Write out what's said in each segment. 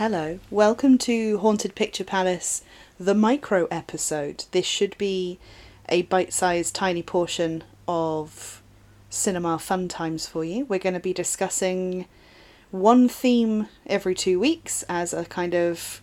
Hello, welcome to Haunted Picture Palace, the micro episode. This should be a bite sized, tiny portion of cinema fun times for you. We're going to be discussing one theme every two weeks as a kind of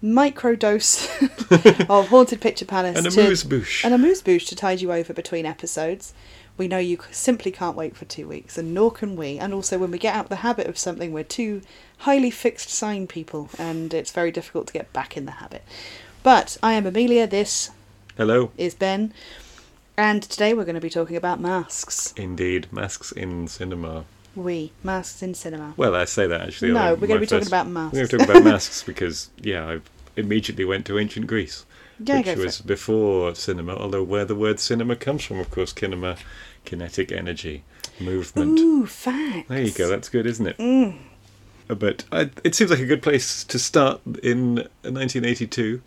micro dose of Haunted Picture Palace. And a moose bouche. And a moose bouche to tide you over between episodes. We know you simply can't wait for two weeks, and nor can we. And also, when we get out of the habit of something, we're two highly fixed sign people, and it's very difficult to get back in the habit. But I am Amelia, this Hello. is Ben, and today we're going to be talking about masks. Indeed, masks in cinema. We, masks in cinema. Well, I say that actually. No, I- we're gonna my be talking about masks. We're going to talk about masks because, yeah, I immediately went to ancient Greece, Yeah, which was it. before cinema, although where the word cinema comes from, of course, kinema, kinetic energy, movement. Ooh, facts. There you go, that's good, isn't it? Mm. But I, it seems like a good place to start in 1982.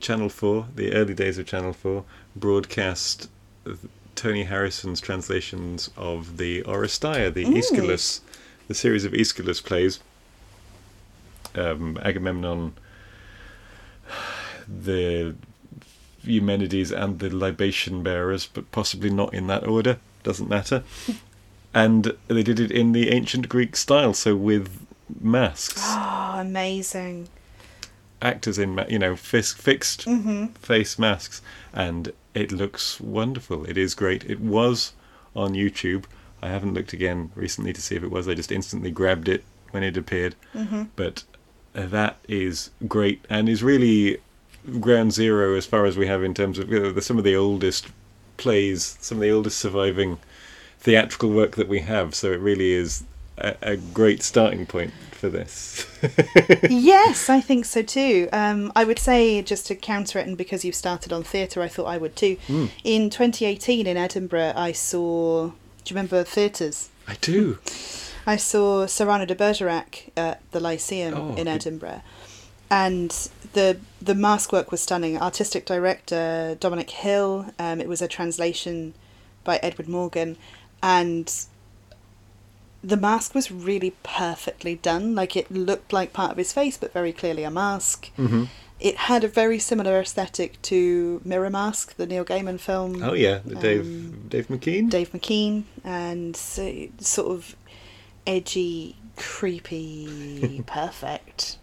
Channel 4, the early days of Channel 4, broadcast Tony Harrison's translations of the Oresteia, the Mm. Aeschylus, the series of Aeschylus plays. Um, Agamemnon, the Eumenides, and the libation bearers, but possibly not in that order. Doesn't matter. And they did it in the ancient Greek style, so with masks, Oh, amazing. actors in, you know, fis- fixed hmm face masks, and it looks wonderful. It is great. It was on YouTube. I haven't looked again recently to see if it was. I just instantly grabbed it when it appeared. hmm But uh, that is great and is really ground zero as far as we have in terms of you know, the, some of the oldest plays, some of the oldest surviving theatrical work that we have. So it really is a, a great starting point for this. yes, I think so too. Um, I would say, just to counter it, and because you've started on theatre, I thought I would too. Mm. In 2018 in Edinburgh, I saw. Do you remember theatres? I do. I saw Cyrano de Bergerac at the Lyceum Oh, in. Edinburgh, and the the mask work was stunning. Artistic director Dominic Hill. Um, it was a translation by Edwin Morgan, and the mask was really perfectly done. Like it looked like part of his face, but very clearly a mask. hmm It had a very similar aesthetic to Mirror Mask, the Neil Gaiman film. Oh yeah, the Dave Um, Dave McKean. Dave McKean and so, sort of edgy, creepy, perfect.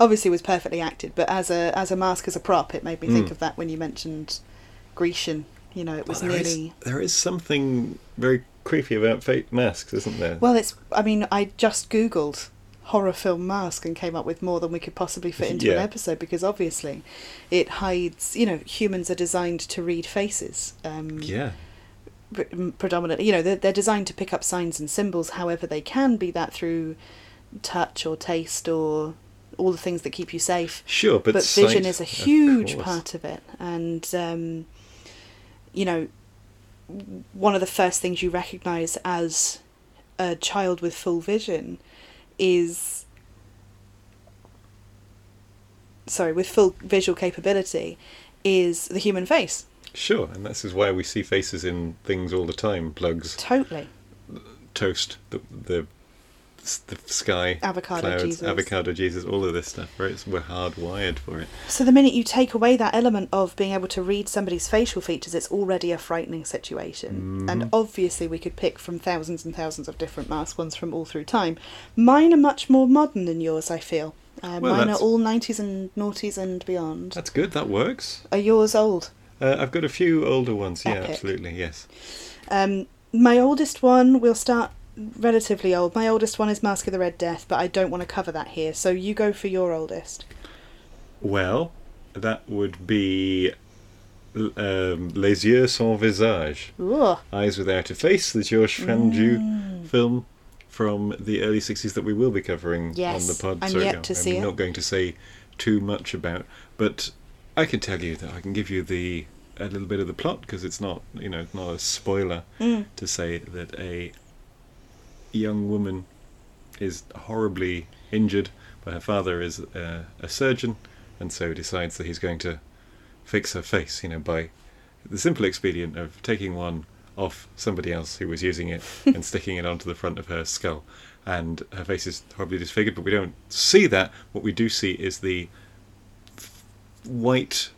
Obviously, it was perfectly acted, but as a as a mask as a prop, it made me think Mm. of that when you mentioned Grecian. You know, it was Well, there is- nearly. there is something very creepy about fake masks, isn't there? Well, it's. I mean, I just googled horror film mask and came up with more than we could possibly fit into an episode because obviously, it hides. You know, humans are designed to read faces. Um, yeah. predominantly you know they're, they're designed to pick up signs and symbols however they can be that through touch or taste or all the things that keep you safe. Sure, but, but, vision is a huge course. part of it. And um, you know one of the first things you recognize as a child with full vision is sorry with full visual capability is the human face. Sure, and this is why we see faces in things all the time: plugs, totally. Toast, the the, the sky, Avocado clouds, Jesus. avocado Jesus, all of this stuff. Right, we're hardwired for it. So the minute you take away that element of being able to read somebody's facial features, it's already a frightening situation. Mhm. And obviously, we could pick from thousands and thousands of different mask ones from all through time. Mine are much more modern than yours, I feel. Uh, Well, mine are all nineties and noughties and beyond. That's good. That works. Are yours old? Uh, I've got a few older ones. Yeah, absolutely. Yes. Um, my oldest one, we'll start relatively old. My oldest one is Mask of the Red Death, but I don't want to cover that here. So you go for your oldest. Well, that would be um, Les yeux sans visage, Ooh. Eyes Without a Face, the Georges Franju Mm. film from the early 60s that we will be covering Yes, on the pod. I'm so yet no, to see I'm it. not going to say too much about, but I can tell you that I can give you the a little bit of the plot because it's not you know not a spoiler Mm. to say that a young woman is horribly injured, but her father is a, a surgeon, and so decides that he's going to fix her face, you know, by the simple expedient of taking one off somebody else who was using it and sticking it onto the front of her skull. and her face is horribly disfigured, but we don't see that. What we do see is the f- white,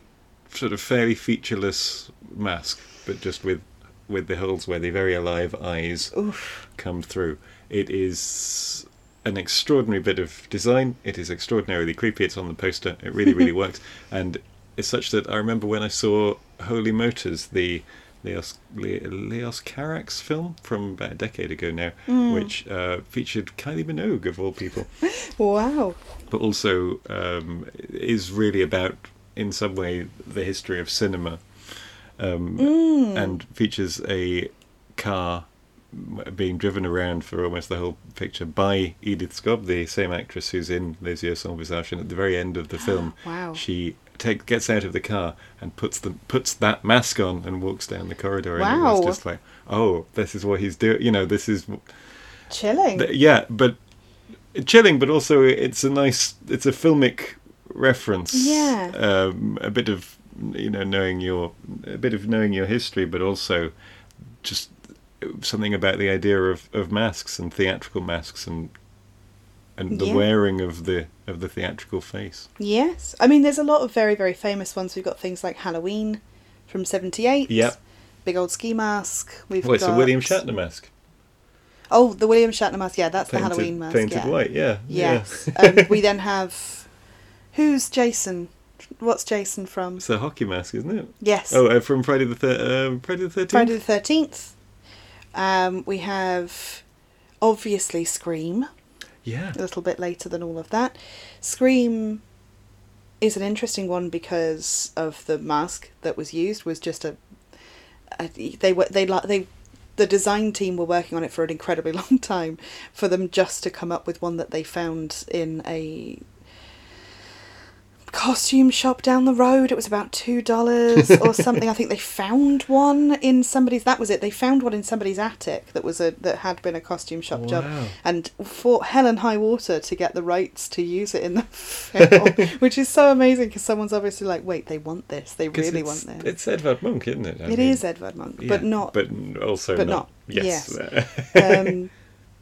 sort of fairly featureless mask, but just with with the holes where the very alive eyes Oof. come through. It is an extraordinary bit of design. It is extraordinarily creepy. It's on the poster. It really, really works. And it's such that I remember when I saw Holy Motors, the Leos, Le- Leos Carax film from about a decade ago now, which uh, featured Kylie Minogue, of all people, Wow. but also um, is really about, in some way, the history of cinema um, and features a car being driven around for almost the whole picture by Edith Scob, the same actress who's in Les Yeux Sans Visage. And at the very end of the film, Wow. she take, gets out of the car and puts the puts that mask on and walks down the corridor. And it Wow. was just like, oh, this is what he's doing. You know, this is Chilling. th- yeah, but chilling, but also it's a nice, it's a filmic reference. Yeah. um, a bit of you know knowing your, a bit of knowing your history, but also just something about the idea of, of masks and theatrical masks and and the Yeah. wearing of the of the theatrical face. Yes. I mean, there's a lot of very, very famous ones. We've got things like Halloween from 78. Yep. Big old ski mask. We've it's got... a William Shatner mask, Oh, the William Shatner mask. Yeah, that's painted, the Halloween mask. painted yeah. white. Yeah, Yes. yeah. um, we then have... Who's Jason? What's Jason from? it's a hockey mask, isn't it? Yes. Oh, uh, from Friday the thir- um, Friday the Thirteenth. Friday the 13th. Um, we have, obviously, Scream. Yeah. a little bit later than all of that. Scream is an interesting one because of the mask that was used was just a, a they were they like they the design team were working on it for an incredibly long time for them just to come up with one that they found in a costume shop down the road it was about two dollars or something i think they found one in somebody's that was it they found one in somebody's attic that was a that had been a costume shop job and fought hell and high water to get the rights to use it in the film, which is so amazing because someone's obviously like, wait, they want this, They really want this. It's Edvard Munch, isn't it? I It mean, is Edvard Munch, yeah, but not. But also but not. not, Yes. um,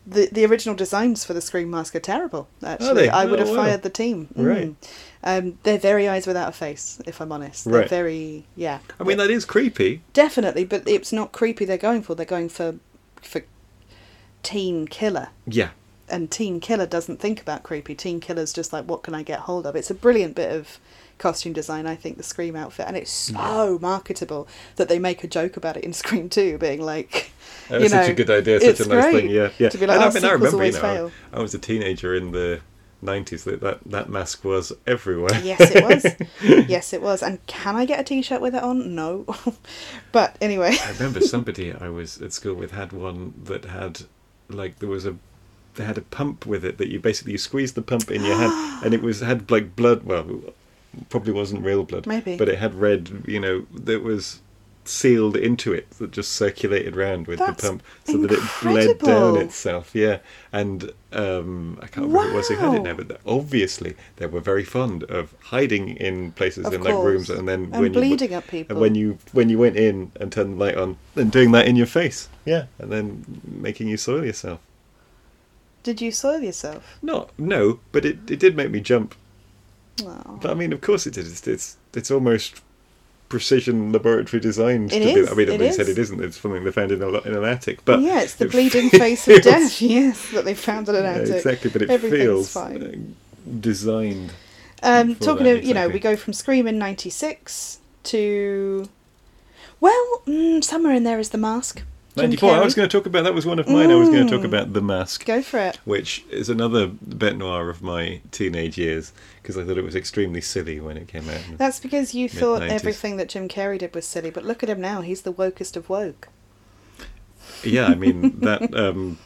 the the original designs for the Scream mask are terrible. Actually, they? I would Oh, have wow. fired the team. Mm. Right. Um, they're very eyes without a face, if I'm honest. They're Right. very yeah. I mean, that is creepy. definitely, but it's not creepy. They're going for. They're going for for teen killer. Yeah. and Teen Killer doesn't think about creepy. Teen Killer's just like, what can I get hold of? It's a brilliant bit of costume design, I think, the Scream outfit, and it's so marketable that they make a joke about it in Scream 2, being like, That was know, such a good idea, such a nice thing. Yeah, yeah. To be like, and oh, I mean, I remember, you know, fail. I, I was a teenager in the '90s. That that, that mask was everywhere. Yes, it was. yes, it was. And can I get a T-shirt with it on? No. but anyway, I remember somebody I was at school with had one that had like there was a they had a pump with it that you basically you squeezed the pump in your hand and it was had like blood well probably wasn't real blood Maybe. but it had red you know that was sealed into it that just circulated round with That's the pump so that it bled down itself yeah and um I can't remember who it was who had it Wow. now but obviously they were very fond of hiding in places Of in like rooms and then And when you bleeding at people. and when you when you went in and turned the light on and doing that in your face, yeah, and then making you soil yourself. did you soil yourself? Not no, but it, it did make me jump. Oh. But I mean, of course it did. It's it's, it's almost precision laboratory designed It to do. is, I mean, they said it isn't. It's something they found in a in an attic. But yeah, it's the it bleeding face of death. Yes, that they found in an Yeah, attic. exactly, but it feels fine. uh, designed. Um, talking that, of, you know, we go from Scream in '96 to, well, mm, somewhere in there is the mask. Jim Ninety four. I was going to talk about that. Was one of mine. I was going to talk Mm. about the mask. Go for it. which is another bête noir of my teenage years because I thought it was extremely silly when it came out. That's because you thought everything that Jim Carrey did was silly, but look at him now. He's the wokest of woke. yeah, I mean that um,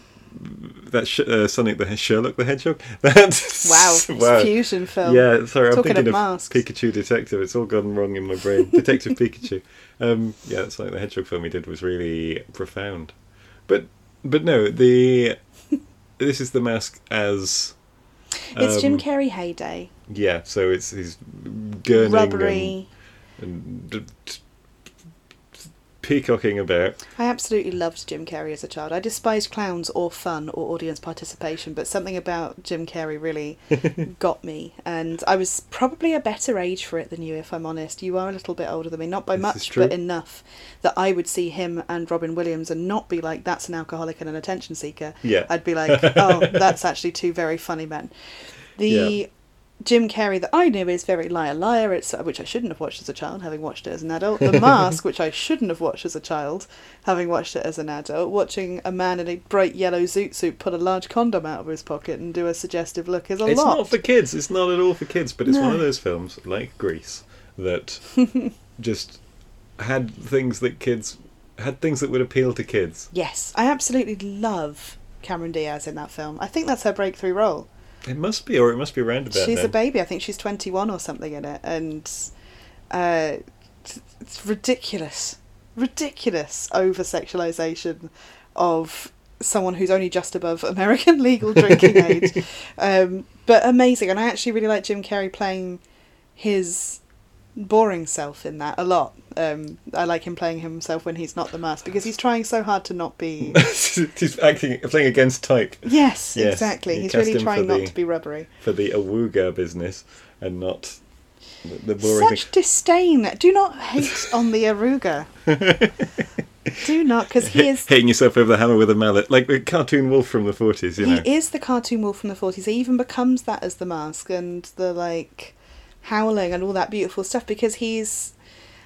that sh- uh, Sonic the Sherlock the Hedgehog. That's Wow, it's wow. fusion film. Yeah, sorry, I'm Talking of thinking of, masks. Pikachu Detective. It's all gone wrong in my brain. Detective Pikachu. Um, yeah, Sonic the Hedgehog film he did was really profound, but but no, the this is the mask as It's Jim um, Carrey heyday. Yeah, so it's he's gurning Rubbery. and, and peacocking about. I absolutely loved Jim Carrey as a child. I despised clowns or fun or audience participation, but something about Jim Carrey really got me. And I was probably a better age for it than you, if I'm honest. You are a little bit older than me, not by This much, but enough that I would see him and Robin Williams and not be like, that's an alcoholic and an attention seeker. Yeah. I'd be like, oh, that's actually two very funny men. The Yeah. Jim Carrey that I knew is very Liar Liar, it's, uh, which I shouldn't have watched as a child, having watched it as an adult. The Mask, which I shouldn't have watched as a child, having watched it as an adult. Watching a man in a bright yellow zoot suit pull a large condom out of his pocket and do a suggestive look is a It's lot. It's not for kids. It's not at all for kids. But it's one of those films like Grease that just had things that kids had things that would appeal to kids. Yes, I absolutely love Cameron Diaz in that film. I think that's her breakthrough role. It must be, or it must be around about she's then. a baby. I think she's 21 or something in it. And uh, it's- it's ridiculous. Ridiculous over sexualization of someone who's only just above American legal drinking age. Um, but amazing. And I actually really like Jim Carrey playing his boring self in that a lot. Um, I like him playing himself when he's not the mask because he's trying so hard to not be. He's acting, playing against type Yes, Yes, exactly. He's really trying not the- to be rubbery. for the awooga business and not the, the boring Such disdain. Do not hate on the awooga. Do not, because he thing. is Hitting yourself over the hammer with a mallet, like the cartoon wolf from the forties. You he know, is the cartoon wolf from the forties. He even becomes that as the mask and the like howling and all that beautiful stuff because he's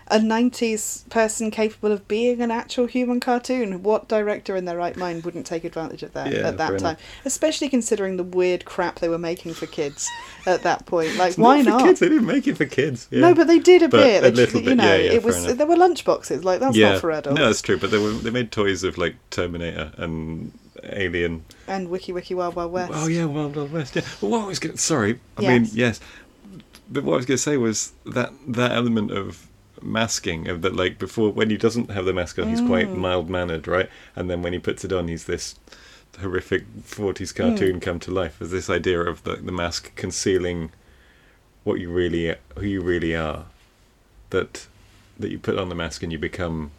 a nineties person capable of being an actual human cartoon. What director in their right mind wouldn't take advantage of that Yeah, at that time? enough. Especially considering the weird crap they were making for kids at that point. Like It's why not? not? Kids, they didn't make it for kids. Yeah. No, but they did a But bit. a little you bit, know, yeah, yeah, it was enough. there were lunch boxes. Like that's yeah, not for adults. no, that's true. But they were they made toys of like Terminator and Alien. And Wiki Wiki Wild Wild West. Oh yeah, Wild Wild West. Yeah. But what was going sorry, I mean Yes. But what I was going to say was that that element of masking of that like before when he doesn't have the mask on he's quite Mm. mild mannered right and then when he puts it on he's this horrific 40s Mm. cartoon come to life as this idea of the, the mask concealing what you really who you really are that that you put on the mask and you become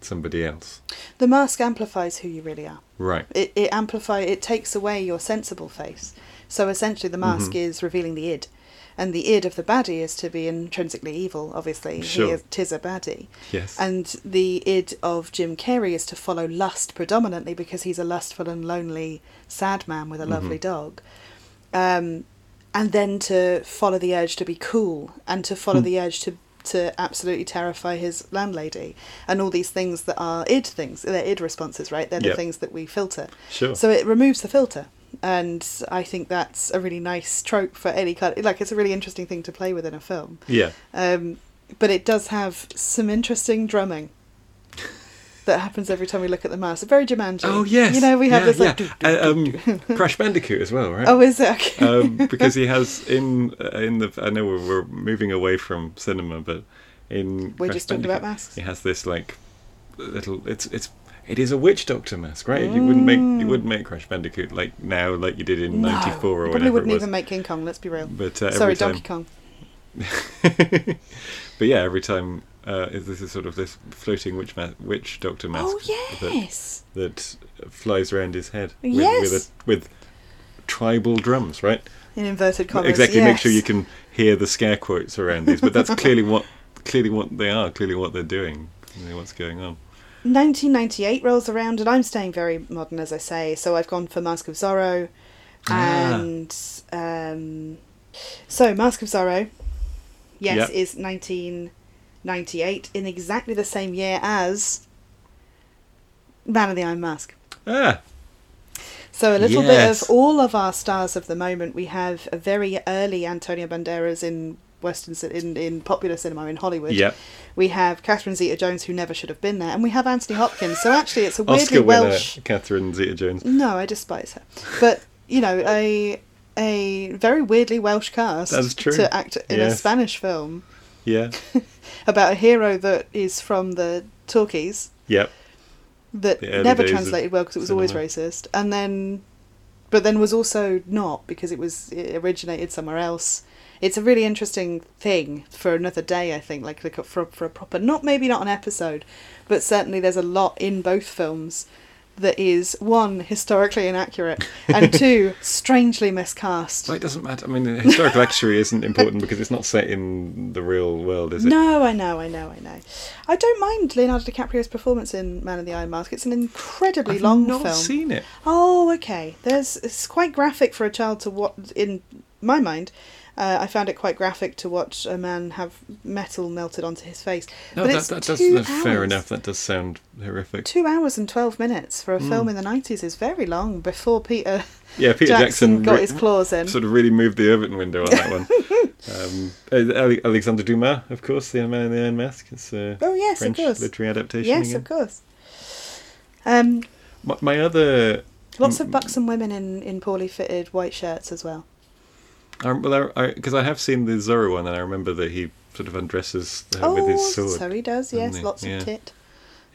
somebody else The mask amplifies who you really are. right It it amplify it takes away your sensible face. So essentially, the mask Mhm. is revealing the id, and the id of the baddie is to be intrinsically evil. Obviously, Sure. he is, tis a baddie, yes and the id of Jim Carrey is to follow lust predominantly because he's a lustful and lonely sad man with a lovely Mhm. dog. Um, and then to follow the urge to be cool and to follow Hmm. the urge to to absolutely terrify his landlady and all these things that are id things they're id responses right they're the things that we filter sure so it removes the filter and i think that's a really nice trope for any kind like it's a really interesting thing to play with in a film yeah um, but it does have some interesting drumming that happens every time we look at the mouse. Very Jumanji. oh yes You know, we have yeah, this like. yeah. doo, doo, Uh, doo, um, crash bandicoot as well right oh, is it? Okay. um, because he has in uh, in the I know we're, we're moving away from cinema, but in We're Crash just talking about masks. He has this like little. It's it's it is a witch doctor mask, right? You wouldn't make you wouldn't make Crash Bandicoot like now, like you did in No, '94 or you probably whatever wouldn't even make King Kong. Let's be real. but uh, Sorry, time, Donkey Kong. but yeah, every time uh, this is sort of this floating witch ma- witch doctor mask Oh that yes. that flies around his head with Yes. with, a, with tribal drums, right? In inverted commas. exactly make sure you can hear the scare quotes around these but that's clearly what clearly what they are clearly what they're doing clearly what's going on 1998 rolls around, and I'm staying very modern, as I say. So I've gone for Mask of Zorro, Ah. and um, so Mask of Zorro, yes, Yep. is 1998 in exactly the same year as Man of the Iron Mask. ah So a little Yes. bit of all of our stars of the moment. We have a very early Antonio Banderas in Western in in popular cinema in Hollywood. yep We have Catherine Zeta-Jones, who never should have been there, and we have Anthony Hopkins. So actually, it's a weirdly oscar winner Welsh. catherine zeta-jones No, I despise her. But you know, a a very weirdly Welsh cast That's true. to act in a Spanish film yeah about a hero that is from the Talkies yep that never translated well because it was always racist, and then but then was also not because it was it originated somewhere else. It's a really interesting thing for another day, I think, like, like for for a proper not maybe not an episode, but certainly there's a lot in both films that is one historically inaccurate and two strangely miscast. Well, it doesn't matter. I mean, the historical accuracy isn't important because it's not set in the real world, is it? No, I know, I know, I know. I don't mind Leonardo DiCaprio's performance in Man in the Iron Mask. It's an incredibly I've long not film. seen it. Oh, okay. There's it's quite graphic for a child to watch. In my mind, uh, I found it quite graphic to watch a man have metal melted onto his face. No, but that, it's that does that's fair enough. That does sound horrific. Two hours and twelve minutes for a Mm. film in the nineties is very long. Before Peter Yeah, Peter Jackson, Jackson, got re- his claws in. sort of really moved the Overton window on that one. um, Alexander Dumas, of course, the Man in the Iron Mask. It's a Oh yes, French of course. literary adaptation. Yes, again. of course. Um, My, my other lots of buxom women in, in poorly fitted white shirts as well. Because I, have seen the Zorro one, and I remember that he sort of undresses her oh, with his sword so he does. Yes, he? lots Yeah. of tit.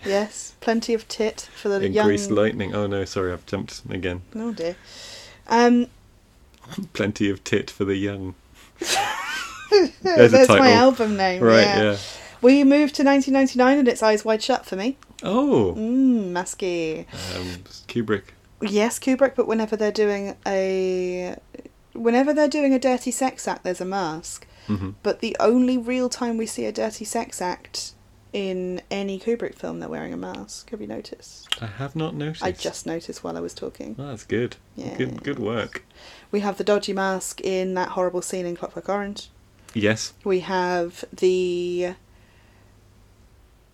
Yes, plenty of tit for the in young. Greased Lightning. Oh no, sorry, I've jumped again. Oh dear. Um, Plenty of tit for the young. title. my album name. Right, yeah. yeah. We moved to 1999 and it's Eyes Wide Shut for me. Oh, Mmm, masky. um, Kubrick. Yes, Kubrick, but whenever they're doing a, whenever they're doing a dirty sex act, there's a mask. hmm But the only real time we see a dirty sex act in any Kubrick film, they're wearing a mask. Have you noticed? I have not noticed. I just noticed while I was talking. Oh, that's good. Yeah. Good, good work. We have the dodgy mask in that horrible scene in Clockwork Orange. Yes. We have the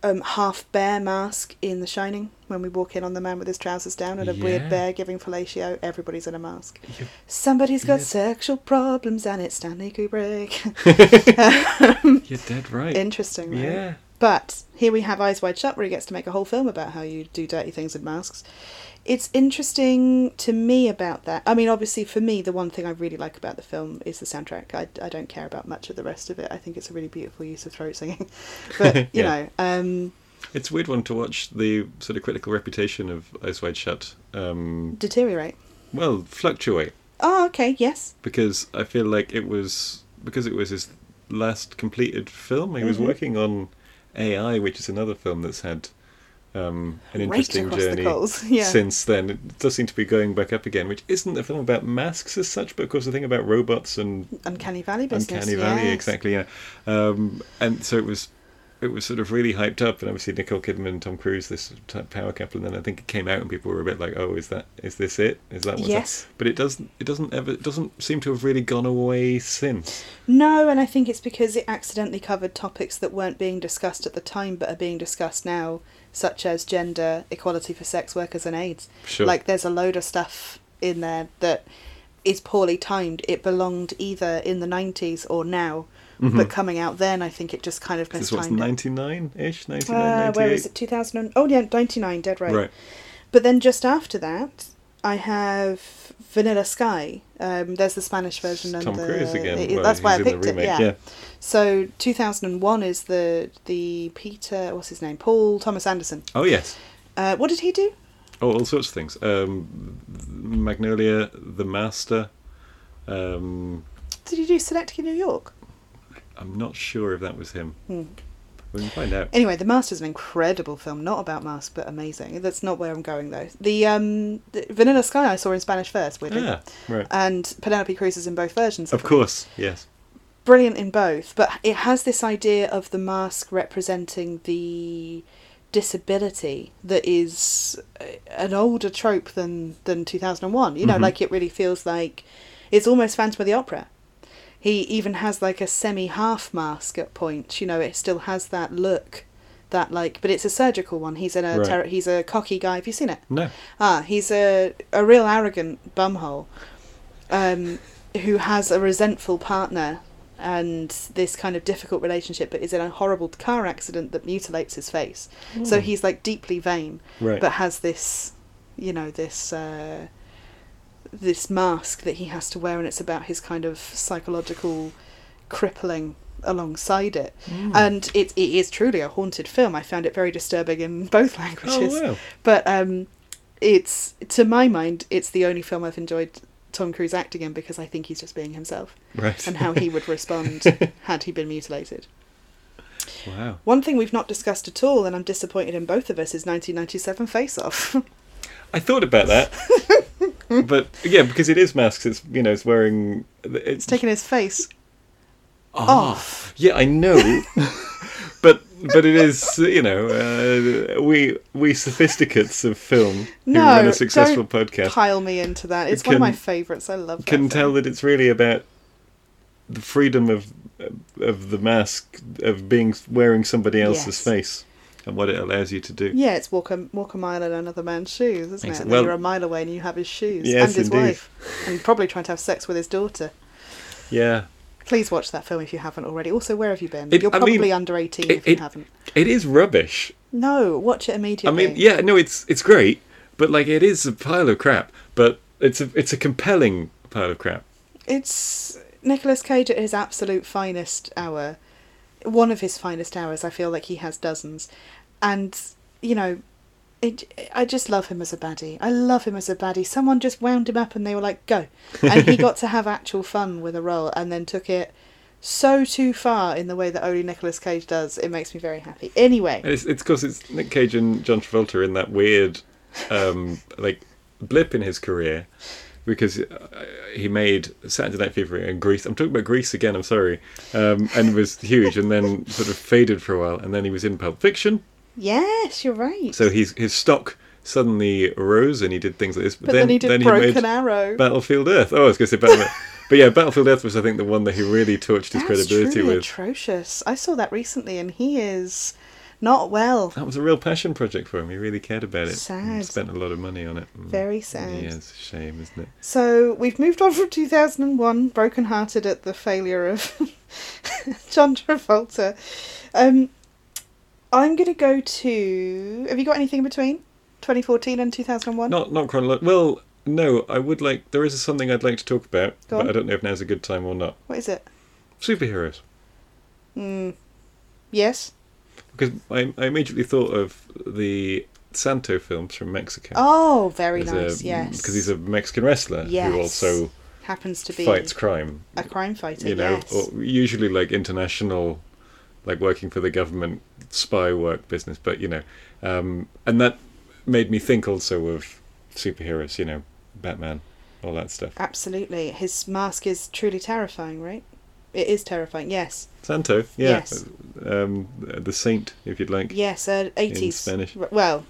um, half bear mask in The Shining when we walk in on the man with his trousers down and a weird bear giving fellatio. Everybody's in a mask. You- Somebody's got Yeah. sexual problems and it's Stanley Kubrick. You're dead right. Interesting, right? Yeah. But here we have Eyes Wide Shut, where he gets to make a whole film about how you do dirty things in masks. It's interesting to me about that. I mean, obviously, for me, the one thing I really like about the film is the soundtrack. I, I don't care about much of the rest of it. I think it's a really beautiful use of throat singing. But, you Yeah. know, um, It's a weird one to watch the sort of critical reputation of Eyes Wide Shut. Um, deteriorate. well, fluctuate Oh, okay, yes. because I feel like it was because it was his last completed film. He was Mhm. working on AI, which is another film that's had um, an interesting the journey yeah. since then. It does seem to be going back up again, which isn't a film about masks as such, but of course the thing about robots and Uncanny Valley business. Uncanny Valley, yes. exactly. Yeah, um, and so it was, it was sort of really hyped up, and obviously Nicole Kidman and Tom Cruise, this type power couple, and then I think it came out, and people were a bit like, "Oh, is that is this it? Is that what's up?" Yes. But it doesn't, it doesn't ever, it doesn't seem to have really gone away since. No, and I think it's because it accidentally covered topics that weren't being discussed at the time but are being discussed now, such as gender, equality for sex workers, and AIDS. Sure. Like, there's a load of stuff in there that is poorly timed. It belonged either in the 90s or now, Mhm. but coming out then, I think it just kind of This mistimed ninety nine ish, ninety nine, Uh, ninety where is it? 2000? Oh, yeah, 99, dead right. Right. But then just after that, I have Vanilla Sky. Um, there's the Spanish version and Tom the, Cruise again. it- well, that's why I picked it. Yeah. yeah. So 2001 is the the Peter what's his name Paul Thomas Anderson. Oh yes. Uh, what did he do? Oh, all sorts of things. Um, Magnolia, The Master. Um, Did he do Synecdoche, New York? I'm not sure if that was him. Hmm. We can find out. Anyway, The Master's an incredible film, not about masks but amazing. That's not where I'm going though. The um the Vanilla Sky I saw in Spanish first, weirdly, Ah, right. and Penelope Cruz is in both versions. Of it. course, yes. brilliant in both, but it has this idea of the mask representing the disability that is an older trope than than 2001 you know Mhm. like it really feels like it's almost phantom of the opera he even has like a semi half mask at points you know it still has that look that like but it's a surgical one he's in a Right. ter- he's a cocky guy have you seen it No. Ah, he's a a real arrogant bumhole, um, who has a resentful partner and this kind of difficult relationship, but is in a horrible car accident that mutilates his face. So Hmm. he's like deeply vain, Right. but has this, you know, this. Uh, this mask that he has to wear, and it's about his kind of psychological crippling alongside it. Mm. And it, it is truly a haunted film. I found it very disturbing in both languages oh wow. but um, it's to my mind, it's the only film I've enjoyed Tom Cruise acting in because I think he's just being himself Right. and how he would respond had he been mutilated. wow. One thing we've not discussed at all, and I'm disappointed in both of us, is 1997 Face Off. I thought about that, but yeah, because it is masks. It's you know, it's wearing. It's it's taking his face Ah, off. Yeah, I know, but but it is you know uh, we we sophisticates of film who run a successful don't podcast Pile me into that. It's It one of my favourites. I love can film. tell that it's really about the freedom of of the mask of being wearing somebody else's Yes. face and what it allows you to do. Yeah, it's walk a walk a mile in another man's shoes, isn't it? And well- you're a mile away and you have his shoes Yes, and his indeed. wife, and you're probably trying to have sex with his daughter. Yeah, Please watch that film if you haven't already. Also, where have you been? It- you're I mean, probably under eighteen it- if you it- haven't. it is rubbish. No, watch it immediately. I mean, yeah, no, it's it's great, but like it is a pile of crap. But it's a it's a compelling pile of crap. It's Nicolas Cage at his absolute finest hour. One of his finest hours. I feel like he has dozens. And, you know, it, I just love him as a baddie. I love him as a baddie. Someone just wound him up and they were like, go. And he got to have actual fun with a role and then took it so too far in the way that only Nicolas Cage does. It makes me very happy. Anyway, It's it's because it's Nick Cage and John Travolta in that weird, um, like blip in his career, because uh, he made Saturday Night Fever and Grease. I'm talking about Grease again. I'm sorry, um, and it was huge, and then sort of faded for a while, and then he was in Pulp Fiction. yes, you're right. So he's his stock suddenly rose, and he did things like this. but then, he did Broken made Arrow. Battlefield Earth. Oh, I was going to say Battlefield. But yeah, Battlefield Earth was, I think, the one that he really torched his That's credibility truly with. atrocious. I saw that recently and he is not well. That was a real passion project for him. He really cared about it. Sad. Spent a lot of money on it. Mm. Very sad. Yeah, it's a shame, isn't it? So we've moved on from 2001, brokenhearted at the failure of John Travolta. Um, I'm going to go to. Have you got anything between 2014 and 2001? Not not chronological. Well, no, I would like. There is something I'd like to talk about, Go but on. I don't know if now's a good time or not. What is it? Superheroes, Mm. Yes. Because I, I immediately thought of the Santo films from Mexico. Oh, very nice. a- yes. Because he's a Mexican wrestler Yes. who also happens to be fights crime. a crime fighter. you know, yes. or usually like international, like working for the government spy work business. But you know, um, and that made me think also of superheroes. You know, Batman, all that stuff. Absolutely. His mask is truly terrifying, right? It is terrifying. Yes. Santo, yeah, Yes. um, the saint, if you'd like. Yes. Uh, 80s. Spanish. R- Well,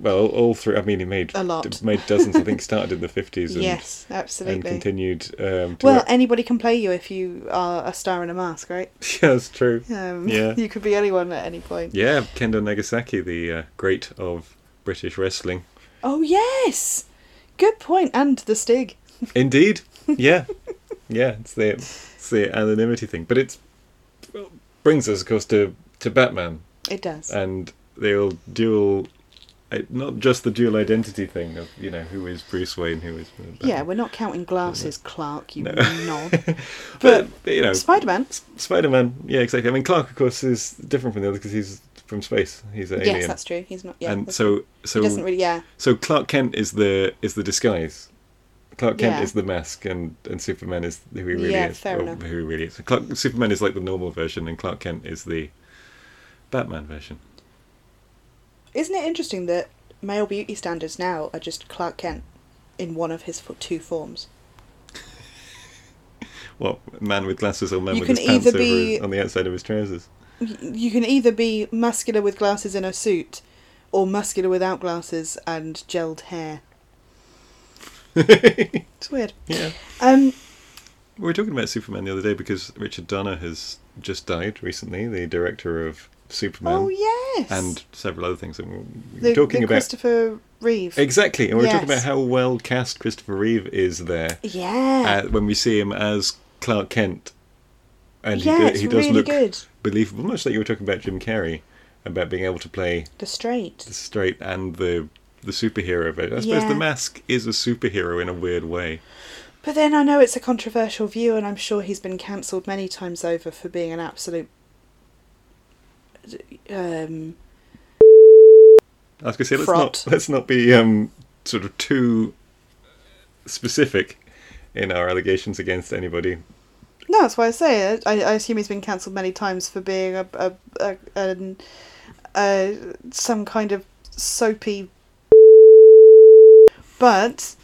Well, all through. I mean, he made A lot. made dozens. I think started in the fifties and, yes, and continued. Um, Well, work- anybody can play you if you are a star in a mask, right? yeah, that's true. Um, Yeah. You could be anyone at any point. Yeah, Kendo Nagasaki, the uh, great of British wrestling. Oh, yes! Good point. And the Stig. Indeed. Yeah. yeah. It's the it's the anonymity thing, but it brings us, of course, to to Batman It does. and the old dual, uh, not just the dual identity thing of you know who is Bruce Wayne, who is Batman. yeah, we're not counting glasses, Clark, you No. knob. but, you know, Spider Man. Spider Man. Yeah, exactly. I mean, Clark, of course, is different from the other because he's from space. He's an alien. Yes, that's true. He's not. Yeah. and that's- so he so doesn't really. Yeah. so Clark Kent is the is the disguise. Clark Kent Yeah. is the mask, and, and Superman is who he really Yeah, is. fair or enough. Who he really is. Clark, Superman is like the normal version, and Clark Kent is the Batman version. Isn't it interesting that male beauty standards now are just Clark Kent in one of his two forms? What man with glasses or man You with his pants over be- his- on the outside of his trousers? You can either be muscular with glasses in a suit, or muscular without glasses and gelled hair. It's weird. yeah. Um, We were talking about Superman the other day because Richard Donner has just died recently, the director of Superman oh yes, and several other things. that we were the, talking the about Christopher Reeve. exactly, and we were talking about how well cast Christopher Reeve is there yeah, uh, when we see him as Clark Kent, and yeah, he, do, he does really look good. believable. Much like you were talking about Jim Carrey, about being able to play The straight. the straight and the the superhero. But I suppose Yeah. the mask is a superhero in a weird way. But then I know it's a controversial view, and I'm sure he's been cancelled many times over for being an absolute. Um, I was going to say let's not let's not be um, sort of too specific in our allegations against anybody. No, that's why I say it. I, I assume he's been cancelled many times for being a, a, a, an uh, some kind of soapy. But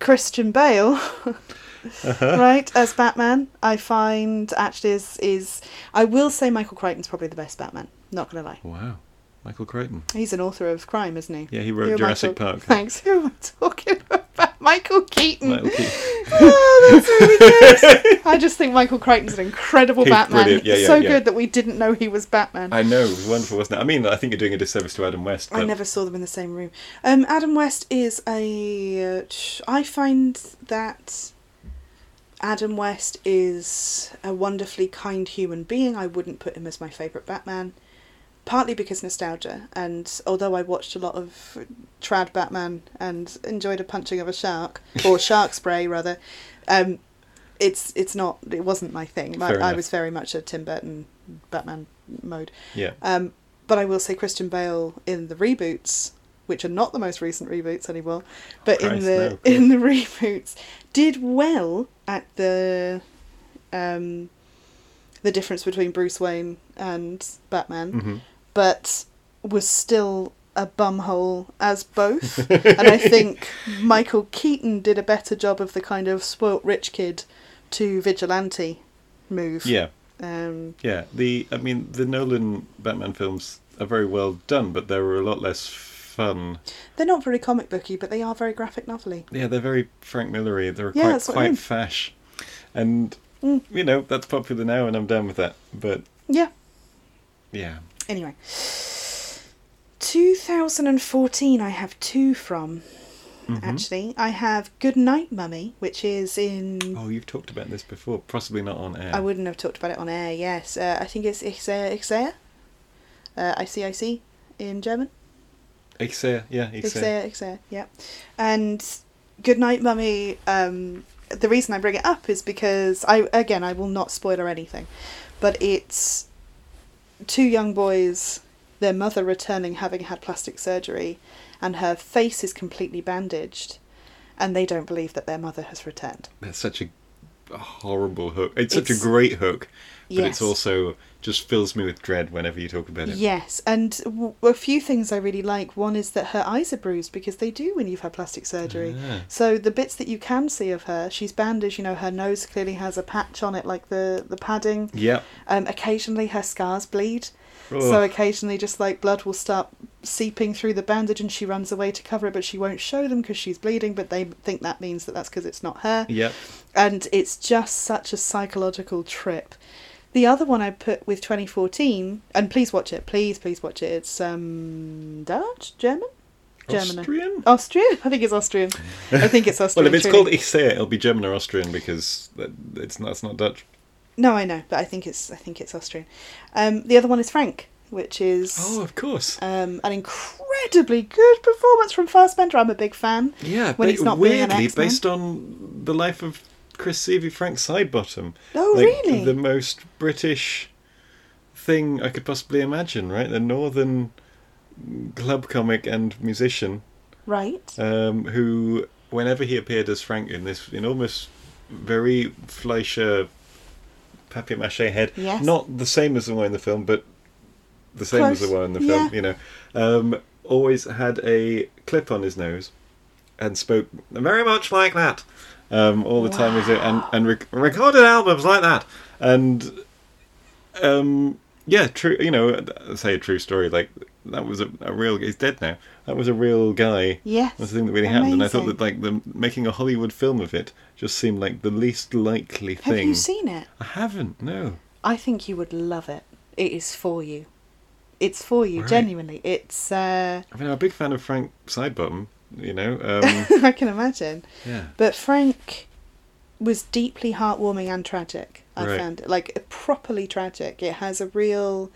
Christian Bale, Uh-huh. right, as Batman, I find actually is is I will say Michael Crichton's probably the best Batman. Not gonna lie, Wow, Michael Crichton. he's an author of crime, isn't he? Yeah, he wrote I Jurassic Park. Thanks. Who am I talking about? Michael Keaton. Michael Keaton. oh, that's really good. I just think Michael Crichton's an incredible He's Batman. brilliant. Yeah, yeah, so yeah. good that we didn't know he was Batman. I know, it was wonderful, wasn't it? I mean, I think you're doing a disservice to Adam West. I never saw them in the same room. Um, Adam West is a. Uh, I find that Adam West is a wonderfully kind human being. I wouldn't put him as my favourite Batman, partly because nostalgia. And although I watched a lot of trad Batman and enjoyed a punching of a shark or shark spray rather, um, it's it's not. It wasn't my thing. My, I was very much a Tim Burton Batman mode. Yeah. Um, but I will say Christian Bale in the reboots, which are not the most recent reboots anymore, but in the no, in the reboots did well at the um, the difference between Bruce Wayne and Batman, hmm but was still a bumhole as both. and I think Michael Keaton did a better job of the kind of spoilt rich kid to vigilante move. Yeah, Um, yeah. The I mean, the Nolan Batman films are very well done, but they were a lot less fun. they're not very comic booky, but they are very graphic novelly. Yeah, they're very Frank Millery. They're Yeah, quite what I quite mean. fash, and Mm. you know that's popular now, and I'm done with that. But Yeah. yeah, Anyway, 2014, I have two from. Mhm. Actually, I have Good Night Mummy, which is in. Oh, you've talked about this before, possibly not on air. I wouldn't have talked about it on air. Yes, uh, I think it's Ixea, Ixea, uh, ICIC in German. Ixea, yeah. Ixea, Ixea, yeah. And Good Night Mummy. Um, the reason I bring it up is because I again I will not spoil or anything, but it's two young boys, their mother returning having had plastic surgery, and her face is completely bandaged, and they don't believe that their mother has returned. That's such a horrible hook. It's, such a great hook, but Yes. it's also just fills me with dread whenever you talk about it. Yes, and w- a few things I really like. One is that her eyes are bruised because they do when you've had plastic surgery. Ah. So the bits that you can see of her, she's bandaged. You know, her nose clearly has a patch on it, like the the padding. Yep. Um, occasionally her scars bleed. So occasionally, just like blood will start seeping through the bandage, and she runs away to cover it, but she won't show them because she's bleeding. But they think that means that that's because it's not her Yep. and it's just such a psychological trip. The other one I put with 2014, and please watch it, please, please watch it. It's um Dutch, German, German, Austrian? Austrian. I think it's Austrian. I think it's Austrian. Well, if it's called Ixea, it'll be German or Austrian because it's not. It's not Dutch. no, I know, but I think it's I think it's Austrian. Um, the other one is Frank, which is Oh, of course. um an incredibly good performance from Fassbender. I'm a big fan. Yeah, when he's not weirdly based on the life of Chris Sievey, Frank Sidebottom. Oh, like, really? The most British thing I could possibly imagine, right? The northern club comic and musician Right. um, who, whenever he appeared as Frank in this enormous, very Fleischer papier mache head, Yes. not the same as the one in the film, but the same as the one in the film, Yeah. you know, um, always had a clip on his nose and spoke very much like that um, all the time, as it- and and rec- recorded albums like that, and um, yeah, true. You know, say a true story like that was a, a real. He's dead now. That was a real guy. Yes. That's the thing that really happened, and I thought that like the making a Hollywood film of it just seemed like the least likely thing. Have you seen it? I haven't. No. I think you would love it. It is for you. It's for you, Right. genuinely. It's, uh, I mean, I'm a big fan of Frank Sidebottom. You know. Um, I can imagine. yeah. But Frank was deeply heartwarming and tragic. I Right. found it like properly tragic. It has a real.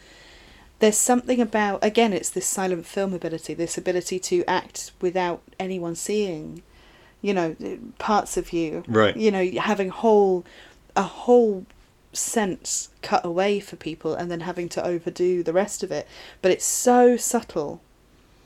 There's something about again, it's this silent film ability, this ability to act without anyone seeing, you know, parts of you. Right. You know, having whole, a whole sense cut away for people, and then having to overdo the rest of it. But it's so subtle.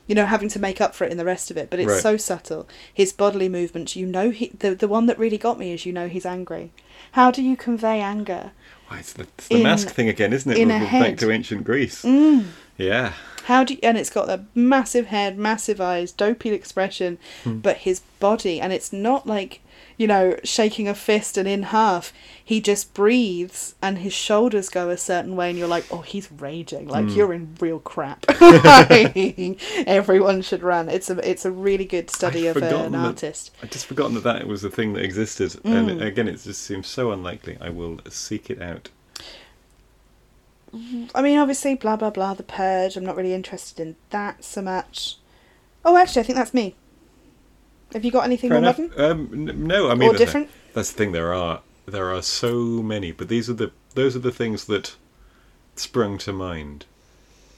You know, having to make up for it in the rest of it. But it's Right. so subtle. His bodily movements, you know, he the the one that really got me is you know he's angry. How do you convey anger? Why, it's the, it's the In- mask thing again, isn't it? in We're a back to ancient Greece. Mm. Yeah. How do you, and it's got a massive head, massive eyes, dopey expression, Hmm. but his body, and it's not like, you know, shaking a fist and in half. He just breathes and his shoulders go a certain way, and you're like, oh, he's raging. Like, Hmm. you're in real crap. Everyone should run. It's a, it's a really good study I'd of an that- artist. I'd just forgotten that that was a thing that existed. Mm. And again, it just seems so unlikely. I will seek it out. I mean, obviously, blah, blah, blah, The Purge. I'm not really interested in that so much. Oh, actually, I think that's me. Have you got anything Fair more enough. modern? Um, no, I mean, or different? that's the thing. There are there are so many, but these are the those are the things that sprung to mind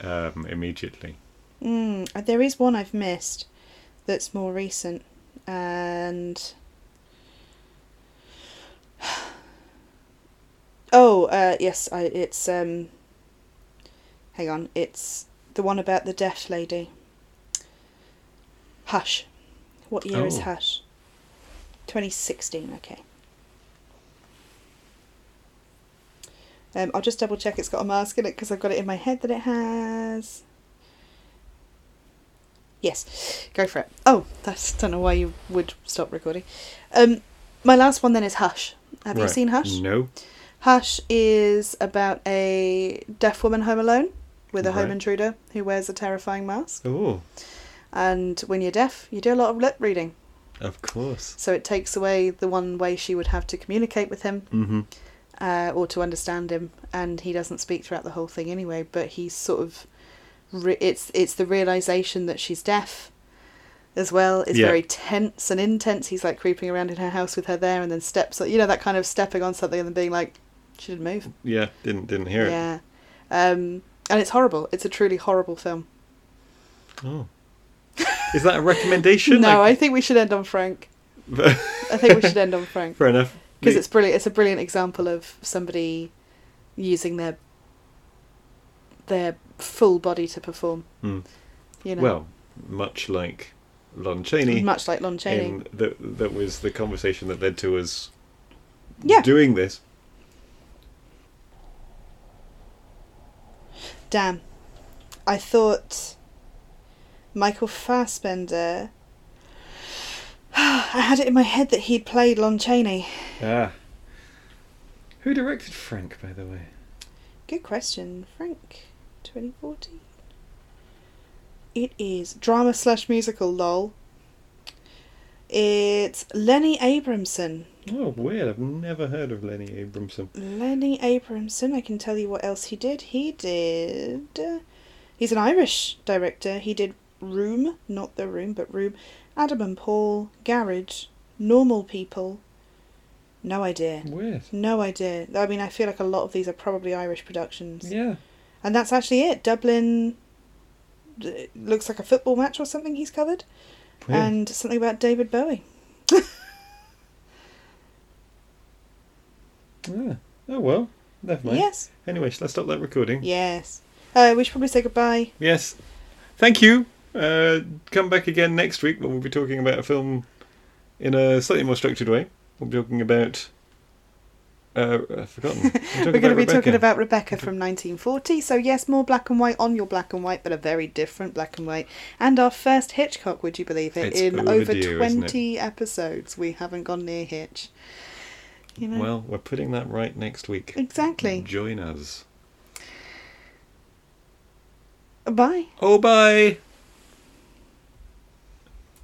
um, immediately. Mm, there is one I've missed that's more recent, and oh, uh, yes, I, it's um. Hang on, it's the one about the deaf lady. Hush. What year is Oh. Hush? Twenty sixteen. Okay. Um, I'll just double check it's got a mask in it because I've got it in my head that it has. Yes, go for it. Oh, that's don't know why you would stop recording. Um, my last one then is Hush. Have you seen Hush? No. Hush is about a deaf woman home alone with a home intruder who wears a terrifying mask. Oh, And when you're deaf, you do a lot of lip reading. of course. So it takes away the one way she would have to communicate with him Mm-hmm. uh, or to understand him, and he doesn't speak throughout the whole thing anyway. But he's sort of, re- it's it's the realization that she's deaf, as well. It's Yeah. very tense and intense. He's like creeping around in her house with her there, and then steps, you know, that kind of stepping on something and then being like, she didn't move. Yeah, didn't didn't hear it. Yeah, um, and it's horrible. It's a truly horrible film. Oh. Is that a recommendation? no, I Like- think we should end on Frank. I think we should end on Frank. Fair enough. because it's brilliant. It's a brilliant example of somebody using their their full body to perform. Hmm. You know, Well, much like Lon Chaney, much like Lon Chaney. that that was the conversation that led to us Yeah. doing this. Damn, I thought Michael Fassbender. I had it in my head that he'd played Lon Chaney. Ah. Who directed Frank, by the way? Good question, Frank. 2014. It is drama slash musical. Lol. It's Lenny Abrahamson. Oh, weird. I've never heard of Lenny Abrahamson. Lenny Abrahamson, I can tell you what else he did. He did. uh, he's an Irish director. He did Room, not The Room, but Room. Adam and Paul, Garage, Normal People. No idea. Weird. No idea. I mean, I feel like a lot of these are probably Irish productions. Yeah. And that's actually it. Dublin. Looks like a football match or something he's covered. Weird. And something about David Bowie. Ah. Oh well. Never mind. Yes. Anyway, shall I stop that recording? Yes. Uh, we should probably say goodbye. Yes. Thank you. Uh, come back again next week when we'll be talking about a film in a slightly more structured way. We'll be talking about. Uh, I've forgotten. We're going to be talking about Rebecca from 1940. So, yes, more black and white on your black and white, but a very different black and white. And our first Hitchcock, would you believe it? It's In overdue, over 20 episodes, we haven't gone near Hitch. You know? Well, we're putting that right next week. exactly. Join us. Bye. Oh, bye.